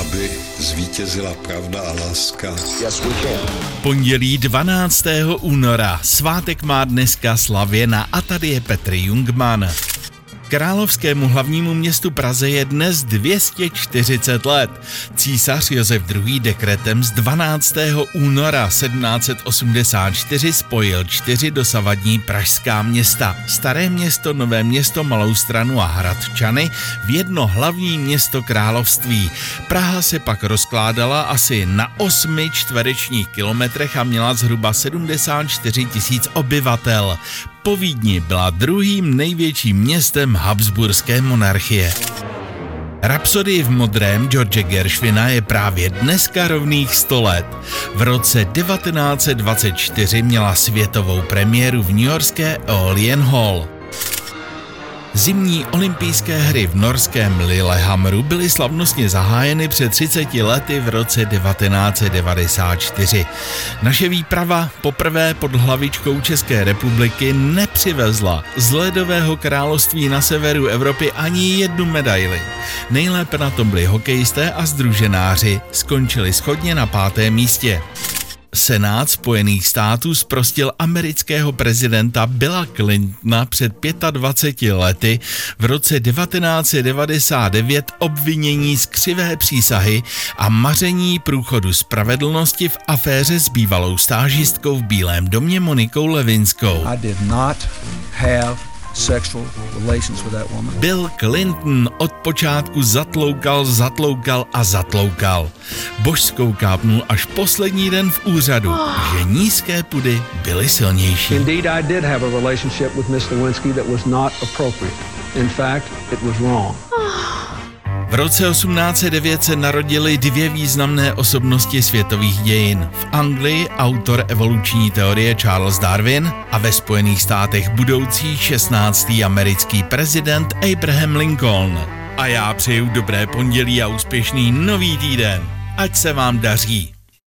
aby zvítězila pravda a láska. Yes, we can. Pondělí 12. února. Svátek má dneska Slavěna a tady je Petr Jungman. Královskému hlavnímu městu Praze je dnes 240 let. Císař Josef II. dekretem z 12. února 1784 spojil čtyři dosavadní pražská města. Staré město, Nové město, Malou stranu a Hradčany v jedno hlavní město království. Praha se pak rozkládala asi na 8 čtverečních kilometrech a měla zhruba 74 tisíc obyvatel po Vídni byla druhým největším městem Habsburské monarchie. Rapsodii v modrém George Gershwina je právě dneska rovných 100 let. V roce 1924 měla světovou premiéru v newyorské Olean Hall. Zimní olympijské hry v norském Lillehammeru byly slavnostně zahájeny před 30 lety v roce 1994. Naše výprava poprvé pod hlavičkou České republiky nepřivezla z ledového království na severu Evropy ani jednu medaili. Nejlépe na tom byli hokejisté a združenáři, skončili schodně na pátém místě. Senát Spojených států zprostil amerického prezidenta Billa Clintona před 25 lety v roce 1999 obvinění z křivé přísahy a maření průchodu spravedlnosti v aféře s bývalou stážistkou v Bílém domě Monikou Levinskou. I did not have sexual relations with that woman. Bill Clinton od počátku zatloukal, zatloukal a zatloukal. Božskou kápnul až poslední den v úřadu, že nízké pudy byly silnější. Indeed, I did have a relationship with Miss Lewinsky that was not appropriate. In fact, it was wrong. V roce 1809 se narodily dvě významné osobnosti světových dějin. V Anglii autor evoluční teorie Charles Darwin a ve Spojených státech budoucí 16. americký prezident Abraham Lincoln. A já přeju dobré pondělí a úspěšný nový týden. Ať se vám daří.